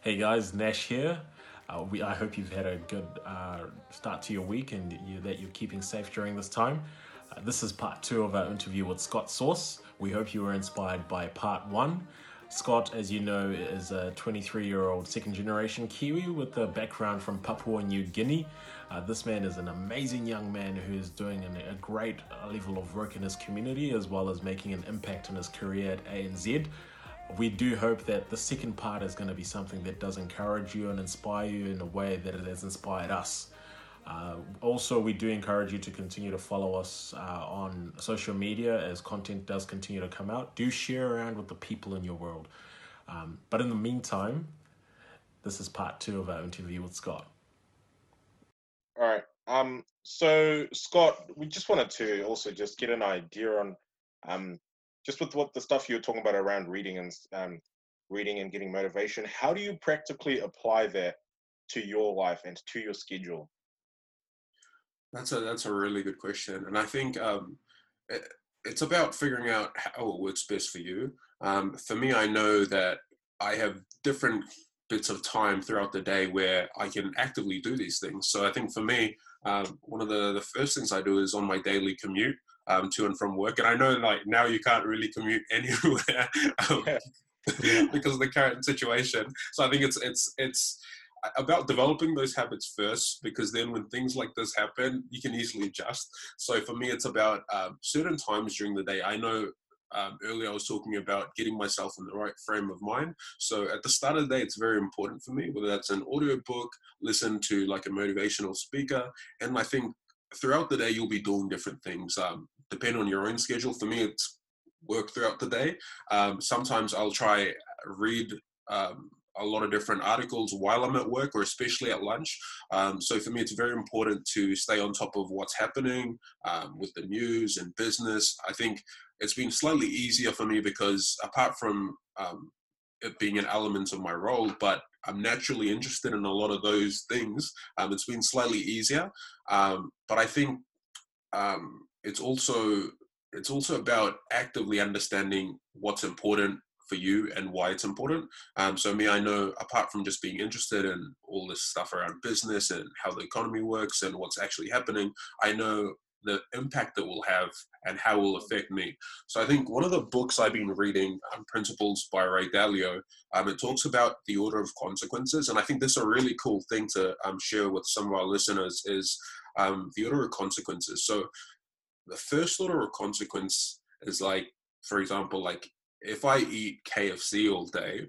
Hey guys, Nash here. Uh, we, I hope you've had a good uh, start to your week and you, that you're keeping safe during this time. Uh, this is part two of our interview with Scott Sause. We hope you were inspired by part one. Scott, as you know, is a 23 year old second generation Kiwi with a background from Papua New Guinea. Uh, this man is an amazing young man who is doing an, a great level of work in his community as well as making an impact in his career at ANZ. We do hope that the second part is going to be something that does encourage you and inspire you in a way that it has inspired us. Uh, also, we do encourage you to continue to follow us uh, on social media as content does continue to come out. Do share around with the people in your world. Um, but in the meantime, this is part two of our interview with Scott. All right. Um, so Scott, we just wanted to also just get an idea on, um, just with what the stuff you were talking about around reading and um, reading and getting motivation. How do you practically apply that to your life and to your schedule? That's a that's a really good question, and I think um, it, it's about figuring out how it works best for you. Um, for me, I know that I have different bits of time throughout the day where I can actively do these things. So I think for me, um, one of the, the first things I do is on my daily commute um, to and from work. And I know like now you can't really commute anywhere um, because of the current situation. So I think it's it's it's about developing those habits first because then when things like this happen you can easily adjust so for me it's about um, certain times during the day i know um, earlier I was talking about getting myself in the right frame of mind. So at the start of the day, it's very important for me, whether that's an audio book, listen to like a motivational speaker. And I think throughout the day, you'll be doing different things, um, depending on your own schedule. For me, it's work throughout the day. Um, sometimes I'll try read um, a lot of different articles while I'm at work or especially at lunch. Um, so for me, it's very important to stay on top of what's happening um, with the news and business. I think it's been slightly easier for me because apart from um, it being an element of my role, but I'm naturally interested in a lot of those things. Um, it's been slightly easier, um, but I think um, it's also it's also about actively understanding what's important for you and why it's important. Um, so me, I know apart from just being interested in all this stuff around business and how the economy works and what's actually happening, I know the impact that will have and how it will affect me. So I think one of the books I've been reading, um, Principles by Ray Dalio, um, it talks about the order of consequences, and I think this is a really cool thing to um, share with some of our listeners is um, the order of consequences. So the first order of consequence is like, for example, like if I eat KFC all day,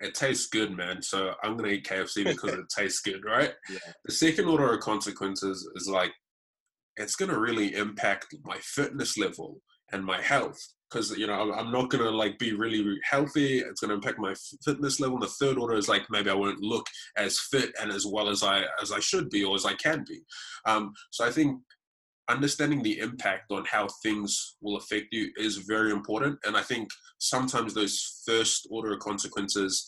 it tastes good, man. So I'm gonna eat KFC because it tastes good, right? Yeah. The second order of consequences is like it's gonna really impact my fitness level and my health because you know I'm not gonna like be really, healthy. It's gonna impact my fitness level. And The third order is like maybe I won't look as fit and as well as I as I should be or as I can be. Um, so I think understanding the impact on how things will affect you is very important. And I think sometimes those first order of consequences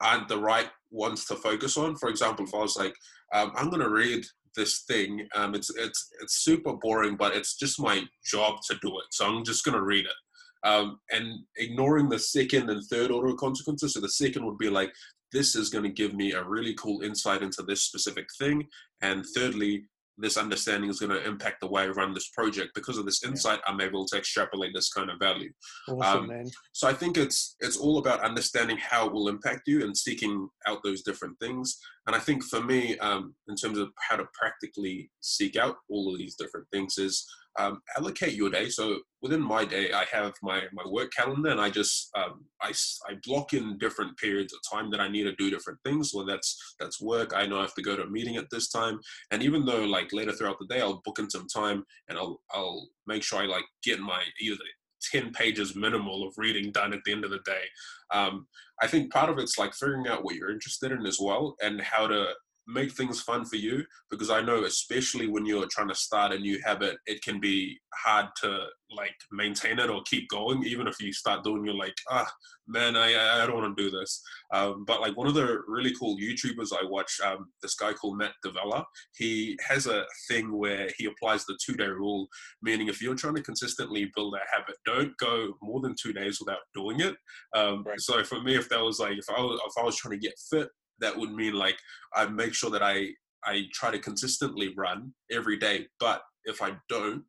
aren't the right ones to focus on. For example, if I was like, um, I'm going to read this thing, um, it's it's it's super boring, but it's just my job to do it, so I'm just going to read it. Um, and ignoring the second and third order consequences. So the second would be like, this is going to give me a really cool insight into this specific thing. And thirdly, this understanding is going to impact the way I run this project. Because of this insight, yeah. I'm able to extrapolate this kind of value. Awesome, um, so I think it's it's all about understanding how it will impact you and seeking out those different things. And I think for me, um, in terms of how to practically seek out all of these different things, is um, allocate your day. So within my day, I have my, my work calendar and I just, um, I, I block in different periods of time that I need to do different things. Well, that's, that's work. I know I have to go to a meeting at this time. And even though like later throughout the day, I'll book in some time and I'll, I'll make sure I like get my either 10 pages minimal of reading done at the end of the day. Um, I think part of it's like figuring out what you're interested in as well and how to make things fun for you because I know, especially when you're trying to start a new habit, it can be hard to like maintain it or keep going. Even if you start doing, you're like, ah, man, I I don't want to do this. Um, but like one of the really cool YouTubers I watch, um, this guy called Matt D'Avella, he has a thing where he applies the two day rule, meaning if you're trying to consistently build a habit, don't go more than two days without doing it. Um, right. So for me, if that was like if I was if I was trying to get fit, that would mean like I make sure that I I try to consistently run every day. But if I don't,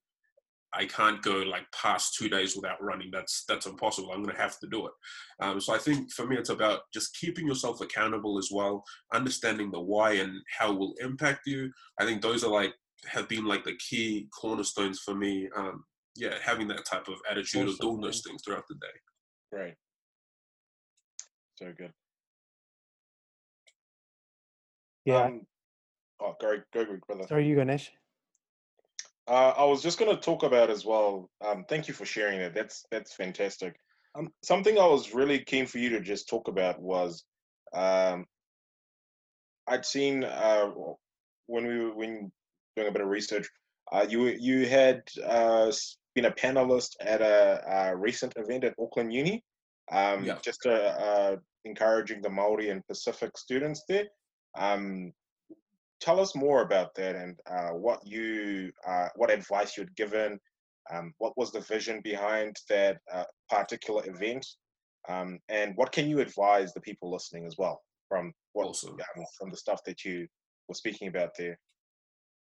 I can't go like past two days without running. That's that's impossible. I'm going to have to do it. Um, so I think for me, it's about just keeping yourself accountable as well, understanding the why and how it will impact you. I think those are like have been like the key cornerstones for me. Um, yeah, having that type of attitude awesome, of doing those things throughout the day. Right. So good. Yeah. Um, oh, go, go, go, brother. Sorry, you Ganesh. Uh, I was just going to talk about as well. Um, thank you for sharing that. That's that's fantastic. Um, something I was really keen for you to just talk about was, um, I'd seen uh, when we were when doing a bit of research, uh, you you had uh, been a panelist at a, a, recent event at Auckland Uni, um, yeah. just uh, encouraging the Maori and Pacific students there. Um, tell us more about that and uh, what you, uh, what advice you'd given. Um, what was the vision behind that uh, particular event, um, and what can you advise the people listening as well from what awesome. um, from the stuff that you were speaking about there?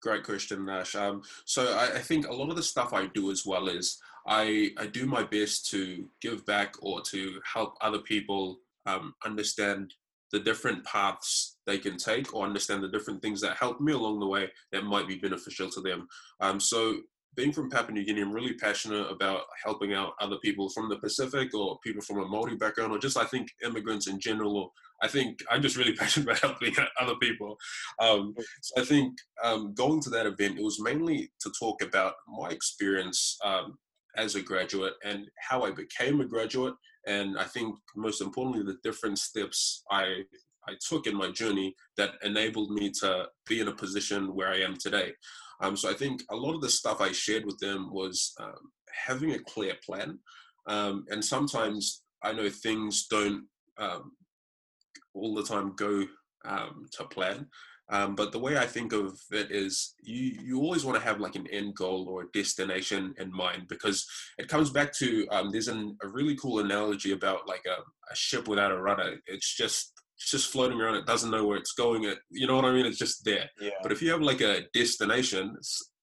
Great question, Nash. Um, so I, I, think a lot of the stuff I do as well is I, I do my best to give back or to help other people um, understand the different paths they can take or understand the different things that helped me along the way that might be beneficial to them. Um, so being from Papua New Guinea, I'm really passionate about helping out other people from the Pacific or people from a Maori background or just I think immigrants in general. Or I think I'm just really passionate about helping other people. Um, so I think um, going to that event, it was mainly to talk about my experience um, as a graduate and how I became a graduate and I think most importantly, the different steps I I took in my journey that enabled me to be in a position where I am today. Um, so I think a lot of the stuff I shared with them was um, having a clear plan. Um, and sometimes I know things don't um, all the time go um, to plan. Um, but the way I think of it is you, you always want to have like an end goal or a destination in mind because it comes back to there's an, a really cool analogy about like a, a ship without a rudder. It's just it's just floating around. It doesn't know where it's going. It you know what I mean? It's just there. Yeah. But if you have like a destination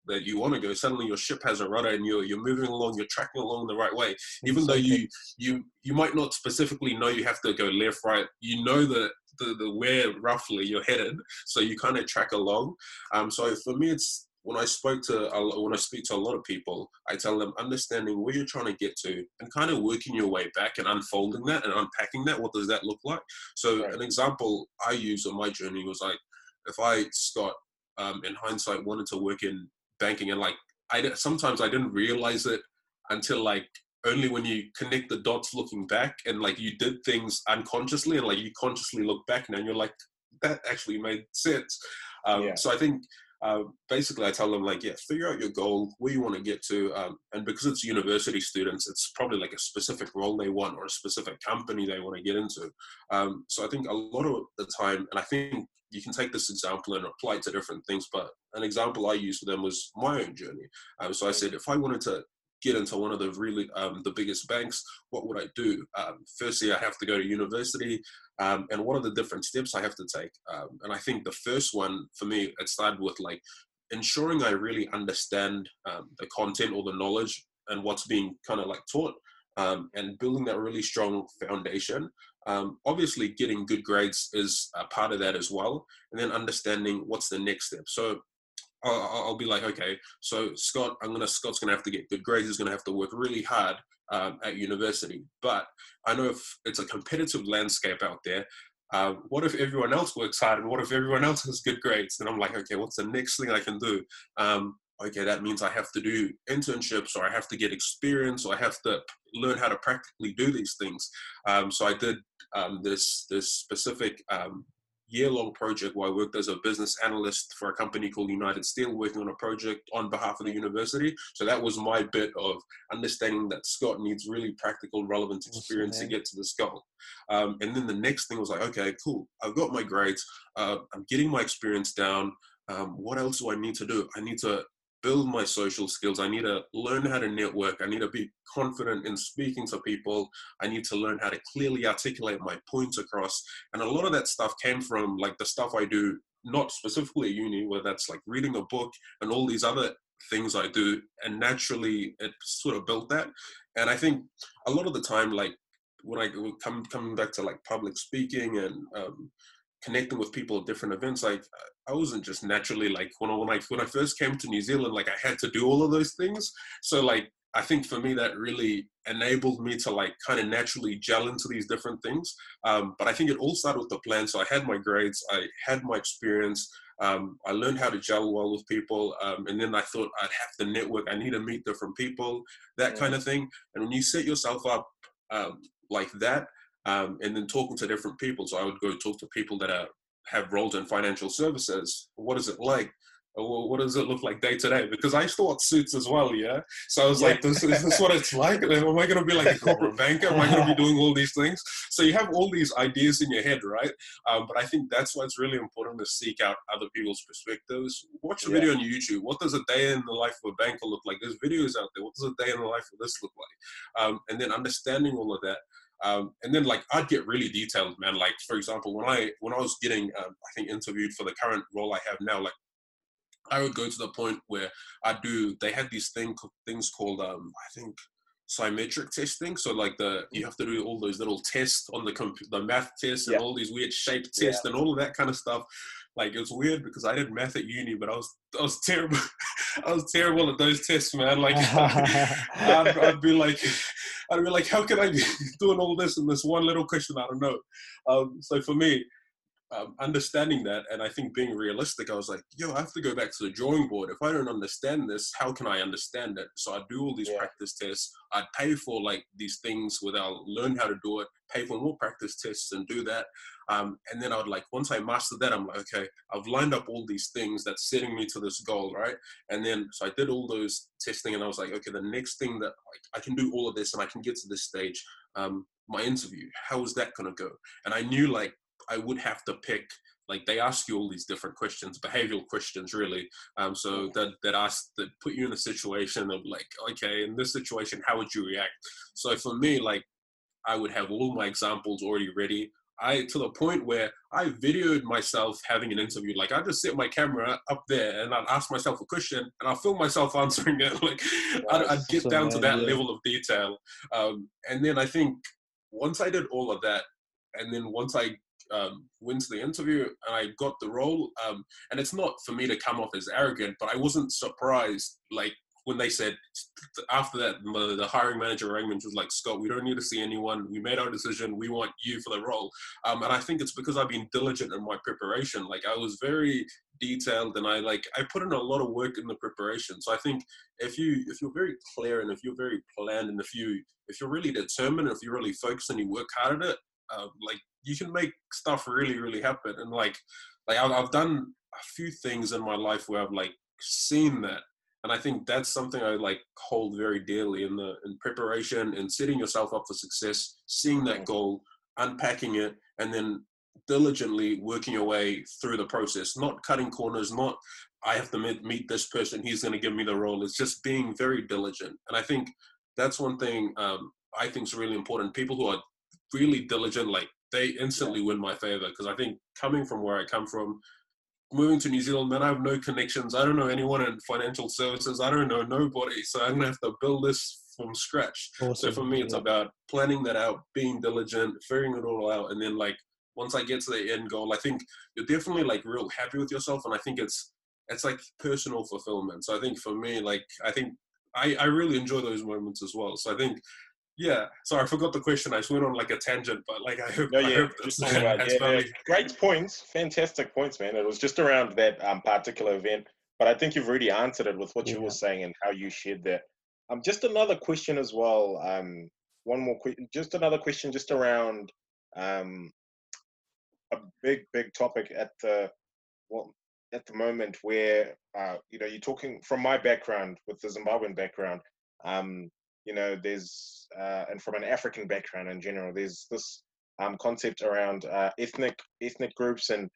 that you want to go, suddenly your ship has a rudder and you're you're moving along, you're tracking along the right way. Even though you you you might not specifically know you have to go left, right. You know that the, the where roughly you're headed, so you kind of track along. Um, so for me, it's when I spoke to when I speak to a lot of people, I tell them understanding where you're trying to get to and kind of working your way back and unfolding that and unpacking that. What does that look like? So right. an example I use on my journey was like if I Scott um, in hindsight wanted to work in banking and like I sometimes I didn't realize it until like only when you connect the dots looking back and like you did things unconsciously and like you consciously look back now and you're like that actually made sense um, yeah. so i think uh, basically i tell them like yeah figure out your goal where you want to get to um, and because it's university students it's probably like a specific role they want or a specific company they want to get into. Um, so i think a lot of the time and i think you can take this example and apply it to different things but an example i used for them was my own journey. Um, so i said if i wanted to get into one of the really um, the biggest banks, what would I do? Um, firstly, I have to go to university, um, and what are the different steps I have to take? Um, and I think the first one for me, it started with like ensuring I really understand um, the content or the knowledge and what's being kind of like taught, um, and building that really strong foundation. obviously, getting good grades is a part of that as well, and then understanding what's the next step. So I'll, I'll, be like, okay, so Scott, I'm gonna Scott's gonna have to get good grades. He's gonna have to work really hard um, at university. But I know if it's a competitive landscape out there, um, what if everyone else works hard and what if everyone else has good grades? Then I'm like, okay, what's the next thing I can do? Um, okay, that means I have to do internships or I have to get experience or I have to learn how to practically do these things. Um, so I did um, this this specific um, year long project where I worked as a business analyst for a company called United Steel, working on a project on behalf of the university. So that was my bit of understanding that Scott needs really practical, relevant experience awesome, to get to this goal. Um, and then the next thing was like, okay, cool. I've got my grades. Uh, I'm getting my experience down. Um, what else do I need to do? I need to build my social skills. I need to learn how to network. I need to be confident in speaking to people. I need to learn how to clearly articulate my points across. And a lot of that stuff came from like the stuff I do, not specifically at uni, where that's like reading a book and all these other things I do. And naturally, it sort of built that. And I think a lot of the time, like when I come coming back to like public speaking and um, connecting with people at different events, like I wasn't just naturally like when I, when I when I first came to New Zealand, like I had to do all of those things. So like I think for me that really enabled me to like kind of naturally gel into these different things. Um, but I think it all started with the plan. So I had my grades, I had my experience. Um, I learned how to gel well with people, um, and then I thought I'd have to network. I need to meet different people, that yeah. kind of thing. And when you set yourself up um, like that, um, and then talking to different people. So I would go talk to people that are have roles in financial services. What is it like? what does it look like day to day? Because I thought suits as well, yeah. So I was yeah. like, this, is this what it's like? Am I going to be like a corporate banker? Am I going to be doing all these things? So you have all these ideas in your head, right? Um, but I think that's why it's really important to seek out other people's perspectives. Watch a yeah. video on YouTube. What does a day in the life of a banker look like? There's videos out there. What does a day in the life of this look like? Um, and then understanding all of that. Um, and then like I'd get really detailed, man. Like for example, when I when I was getting um, I think interviewed for the current role I have now, like I would go to the point where I do. They had these thing things called um, I think psychometric testing. So like the you have to do all those little tests on the comp- the math tests and yeah. all these weird shape tests yeah. and all of that kind of stuff. Like it was weird because I did math at uni, but I was I was terrible. I was terrible at those tests, man. Like I'd, I'd, be like, I'd be like, how can I be doing all this in this one little question? I don't know. Um, so for me, um, understanding that and I think being realistic, I was like, yo, I have to go back to the drawing board. If I don't understand this, how can I understand it? So I do all these yeah. practice tests. I'd pay for like these things where I'll learn how to do it, pay for more practice tests and do that. Um, and then I would like, once I mastered that, I'm like, okay, I've lined up all these things that's setting me to this goal, right? And then, so I did all those testing and I was like, okay, the next thing that like, I can do all of this and I can get to this stage, um, my interview, how is that going to go? And I knew like I would have to pick like they ask you all these different questions, behavioral questions, really. Um, so that that ask that put you in a situation of like, okay, in this situation, how would you react? So for me, like, I would have all my examples already ready. I to the point where I videoed myself having an interview. Like I just set my camera up there and I'd ask myself a question and I'll film myself answering it. Like I'd, I'd, get so down to that yeah. level of detail. Um, and then I think once I did all of that, and then once I um, went to the interview and I got the role. Um, and it's not for me to come off as arrogant, but I wasn't surprised. Like when they said after that, the, the hiring manager rang me and was like, Scott, we don't need to see anyone. We made our decision. We want you for the role. Um, and I think it's because I've been diligent in my preparation. Like I was very detailed and I like I put in a lot of work in the preparation. So I think if you if you're very clear and if you're very planned and if you if you're really determined, if you really focus and you work hard at it, uh, like you can make stuff really really happen. And like like I've, I've done a few things in my life where i've like seen that. And i think that's something i like hold very dearly in the in preparation and setting yourself up for success seeing that goal unpacking it and then diligently working your way through the process. Not cutting corners not i have to meet, meet this person he's going to give me the role. It's just being very diligent. And i think that's one thing um, i think is really important. People who are really diligent like they instantly win my favor because I think coming from where I come from, moving to New Zealand, man, I have no connections. I don't know anyone in financial services. I don't know nobody. So I'm gonna have to build this from scratch. Awesome. So for me, it's yeah. about planning that out, being diligent, figuring it all out, and then like once I get to the end goal, I think you're definitely like real happy with yourself, and I think it's it's like personal fulfillment. So I think for me, like I think I, I really enjoy those moments as well. So I think yeah, sorry, I forgot the question. I just went on like a tangent, but like I hope. No, yeah, I hope just about, yeah, great points, fantastic points, man. It was just around that um, particular event, but I think you've already answered it with what yeah. you were saying and how you shared that. Um, just another question as well. Um, one more question, just another question, just around um, a big, big topic at the well at the moment where uh, you know you're talking from my background with the Zimbabwean background. Um, you know, there's uh, and from an African background in general, there's this um, concept around uh, ethnic ethnic groups and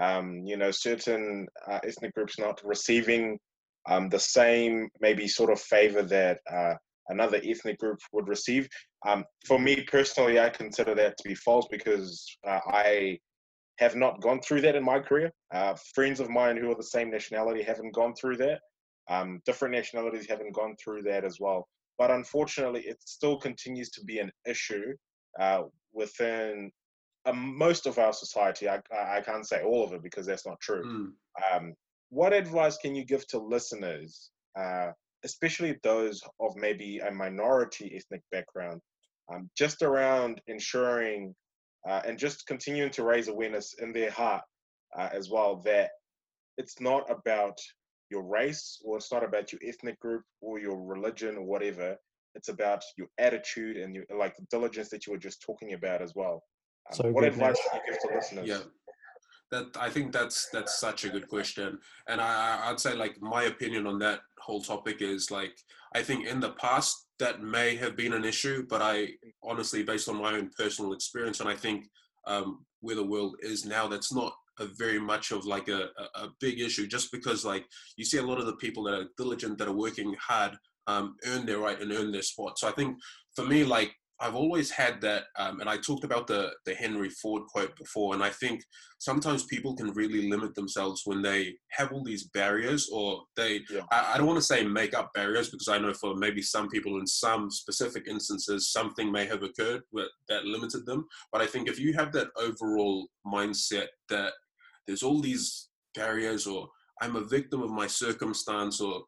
um, you know certain uh, ethnic groups not receiving um, the same maybe sort of favor that uh, another ethnic group would receive. Um, for me personally, I consider that to be false because uh, I have not gone through that in my career. Uh, friends of mine who are the same nationality haven't gone through that. Um, different nationalities haven't gone through that as well. But unfortunately, it still continues to be an issue uh, within uh, most of our society. I, I can't say all of it because that's not true. Mm. Um, what advice can you give to listeners, uh, especially those of maybe a minority ethnic background, um, just around ensuring uh, and just continuing to raise awareness in their heart uh, as well that it's not about your race or it's not about your ethnic group or your religion or whatever. It's about your attitude and your like the diligence that you were just talking about as well. Um, so what advice do you give to listeners? Yeah, that I think that's that's such a good question, and I I'd say like my opinion on that whole topic is like I think in the past that may have been an issue, but I honestly, based on my own personal experience, and I think um, where the world is now, that's not a very much of like a, a, big issue just because like you see a lot of the people that are diligent that are working hard um, earn their right and earn their spot so i think for me like I've always had that, um, and I talked about the the Henry Ford quote before, and I think sometimes people can really limit themselves when they have all these barriers, or they. Yeah. I, I, don't want to say make up barriers because I know for maybe some people in some specific instances something may have occurred that limited them, but I think if you have that overall mindset that there's all these barriers or I'm a victim of my circumstance or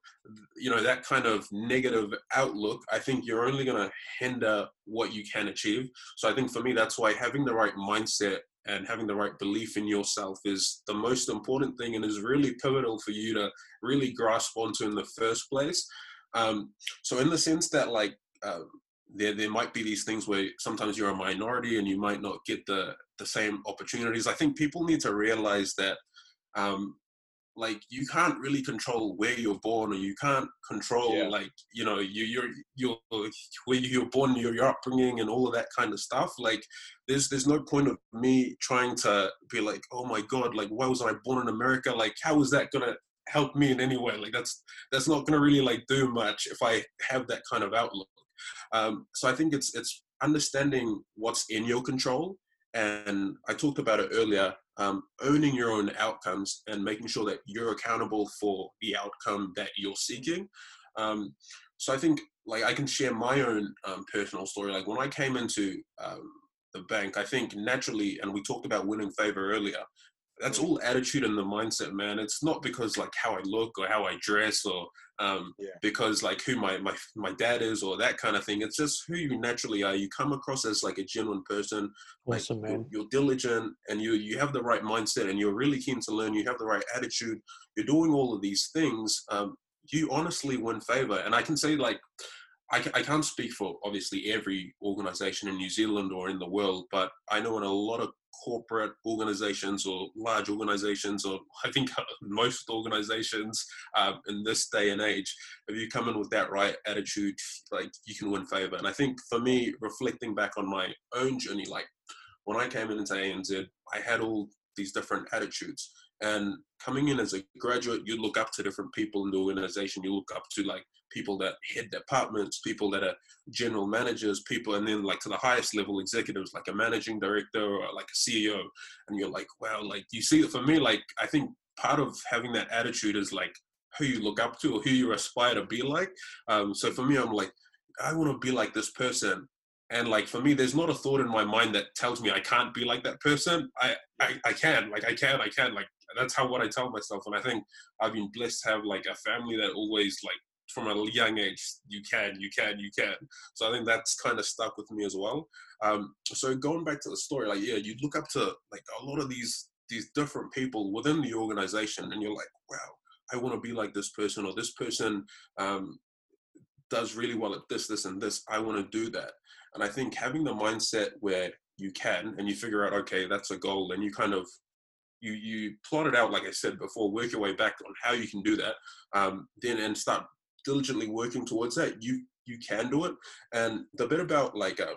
you know that kind of negative outlook I think you're only going to hinder what you can achieve. So I think for me that's why having the right mindset and having the right belief in yourself is the most important thing and is really pivotal for you to really grasp onto in the first place. Um, so in the sense that like uh, there there might be these things where sometimes you're a minority and you might not get the the same opportunities. I think people need to realize that um, like you can't really control where you're born or you can't control yeah. like you know you, you're you're where you're born your, your upbringing and all of that kind of stuff. Like there's there's no point of me trying to be like oh my god like why was i born in america? Like how is that gonna help me in any way? Like that's that's not gonna really like do much if i have that kind of outlook um, so i think it's it's understanding what's in your control and i talked about it earlier um, owning your own outcomes and making sure that you're accountable for the outcome that you're seeking. Um, so I think like I can share my own um, personal story. Like when I came into um, the bank, I think naturally, and we talked about winning favor earlier that's all attitude and the mindset, man. It's not because like how I look or how I dress or um, yeah. because like who my, my my dad is or that kind of thing. It's just who you naturally are. You come across as like a genuine person. Awesome, like, man. You're, you're, diligent and you you have the right mindset and you're really keen to learn. You have the right attitude. You're doing all of these things. Um, you honestly win favor. And I can say like I, I can't speak for obviously every organization in New Zealand or in the world, but I know in a lot of corporate organizations or large organizations, or I think most organizations um, in this day and age, if you come in with that right attitude, like you can win favor. And I think for me, reflecting back on my own journey, like when I came in into ANZ, I had all these different attitudes. And coming in as a graduate, you look up to different people in the organization. You look up to like people that head departments, people that are general managers, people, and then like to the highest level executives, like a managing director or like a CEO. And you're like, wow, like you see, for me, like I think part of having that attitude is like who you look up to or who you aspire to be like. Um, so for me, I'm like, I want to be like this person. And like for me, there's not a thought in my mind that tells me I can't be like that person. I, I, I can, like I can, I can, like that's how what I tell myself. And I think I've been blessed to have like a family that always like from a young age, you can, you can, you can. So I think that's kind of stuck with me as well. Um, so going back to the story, like yeah, you look up to like a lot of these these different people within the organization, and you're like, wow, I want to be like this person, or this person um, does really well at this, this, and this. I want to do that. And I think having the mindset where you can and you figure out okay that's a goal and you kind of you you plot it out like i said before work your way back on how you can do that um, then and start diligently working towards that. You you can do it. And the bit about like uh,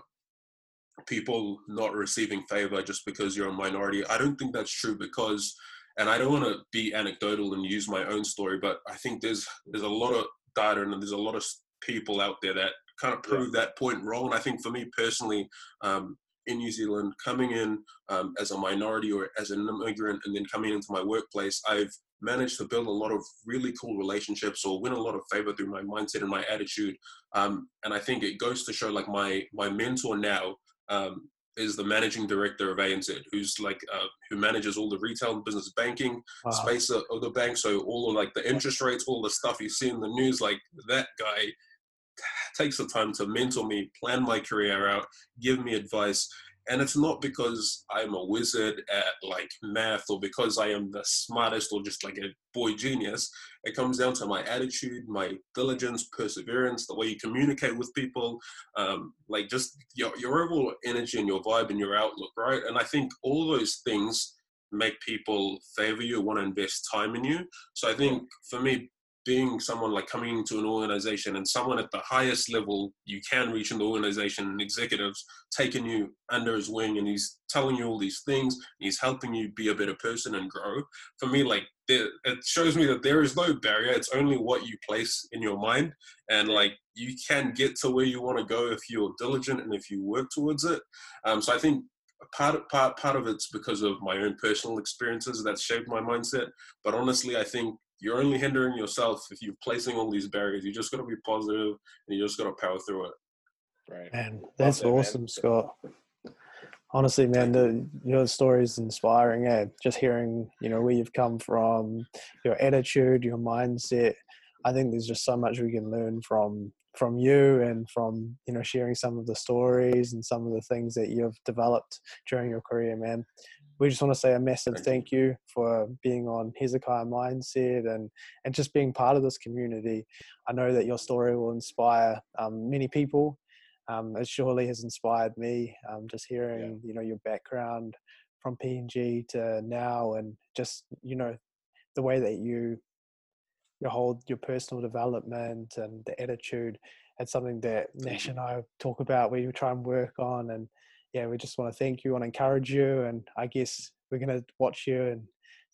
people not receiving favor just because you're a minority i don't think that's true because and i don't want to be anecdotal and use my own story but i think there's there's a lot of data and there's a lot of people out there that kind of prove yeah. that point wrong and i think for me personally um, in New Zealand, coming in um, as a minority or as an immigrant, and then coming into my workplace, I've managed to build a lot of really cool relationships or win a lot of favor through my mindset and my attitude. Um, and I think it goes to show like my my mentor now um, is the managing director of ANZ, who's like uh, who manages all the retail and business banking wow. space of, of the bank. So all of like the interest rates, all the stuff you see in the news, like that guy takes the time to mentor me, plan my career out, give me advice. And it's not because I'm a wizard at like math or because I am the smartest or just like a boy genius. It comes down to my attitude, my diligence, perseverance, the way you communicate with people, um, like just your, your overall energy and your vibe and your outlook, right? And I think all those things make people favor you, want to invest time in you. So I think for me, being someone like coming into an organization and someone at the highest level you can reach in the organization and executives taking you under his wing and he's telling you all these things he's helping you be a better person and grow. For me like there, it shows me that there is no barrier. It's only what you place in your mind and like you can get to where you want to go if you're diligent and if you work towards it. Um, so i think part of, part part of it's because of my own personal experiences that shaped my mindset. But honestly i think you're only hindering yourself if you're placing all these barriers. You just got to be positive and you just got to power through it. Right. Man, that's awesome, man. Scott. Honestly, man, the, your story is inspiring. Eh? Just hearing, you know, where you've come from, your attitude, your mindset. I think there's just so much we can learn from from you and from you know sharing some of the stories and some of the things that you've developed during your career, man we just want to say a massive thank you for being on Hezekiah Mindset and, and just being part of this community. I know that your story will inspire um, many people. Um, it surely has inspired me. Um, just hearing, yeah. you know, your background from PNG to now, and just you know, the way that you your whole your personal development and the attitude. It's something that Nash and I talk about. We try and work on, and yeah, we just want to thank you and encourage you. And I guess we're going to watch you and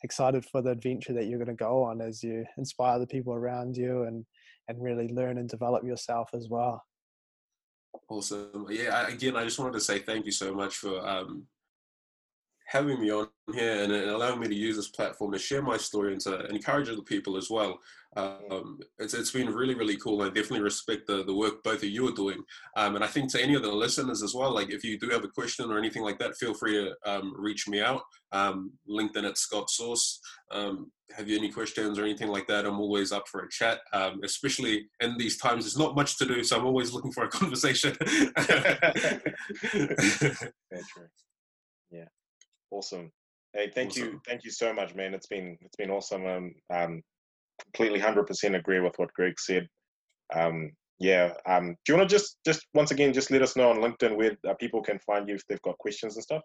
excited for the adventure that you're going to go on as you inspire the people around you and and really learn and develop yourself as well. Awesome. Yeah. Again, I just wanted to say thank you so much for um, having me on here and, allowing me to use this platform to share my story and to encourage other people as well. Um, it's, it's been really, really cool. I definitely respect the, the work both of you are doing. Um, and I think to any of the listeners as well, like if you do have a question or anything like that, feel free to um, reach me out. Um, LinkedIn at Scott Sause. Um, have you any questions or anything like that? I'm always up for a chat, um, especially in these times. There's not much to do, so I'm always looking for a conversation. yeah. Awesome. Hey, thank awesome. you, thank you so much, man. It's been it's been awesome. Um, um completely hundred percent agree with what Greg said. Um, yeah. Um, do you want to just just once again just let us know on LinkedIn where uh, people can find you if they've got questions and stuff?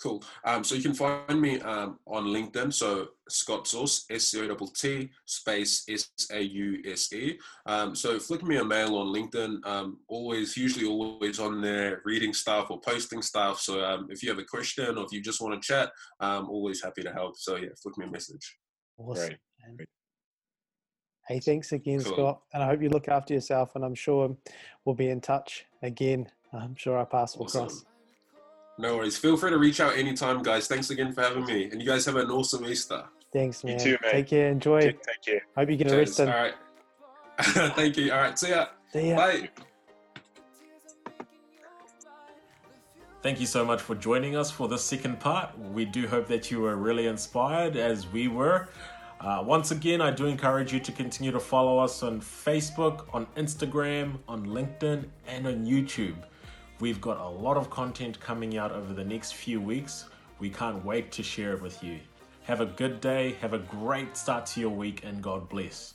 Cool. Um, so you can find me um, on LinkedIn. So Scott Sause, S C O T T space S A U S E. Um, so flick me a mail on LinkedIn. Um, always, usually always on there reading stuff or posting stuff. So um, if you have a question or if you just want to chat, I'm always happy to help. So yeah, flick me a message. Awesome. Great. Hey, thanks again, cool. Scott. And I hope you look after yourself. And I'm sure we'll be in touch again. I'm sure our paths will awesome. cross. No worries. Feel free to reach out anytime, guys. Thanks again for having me. And you guys have an awesome Easter. Thanks, man. You too, man. Take care. Enjoy. Take, care. Hope you get Cheers. arrested. All right. Thank you. All right. See ya. See ya. Bye. Thank you so much for joining us for this second part. We do hope that you were really inspired as we were. Uh, once again, I do encourage you to continue to follow us on Facebook, on Instagram, on LinkedIn, and on YouTube. We've got a lot of content coming out over the next few weeks. We can't wait to share it with you. Have a good day, have a great start to your week, and God bless.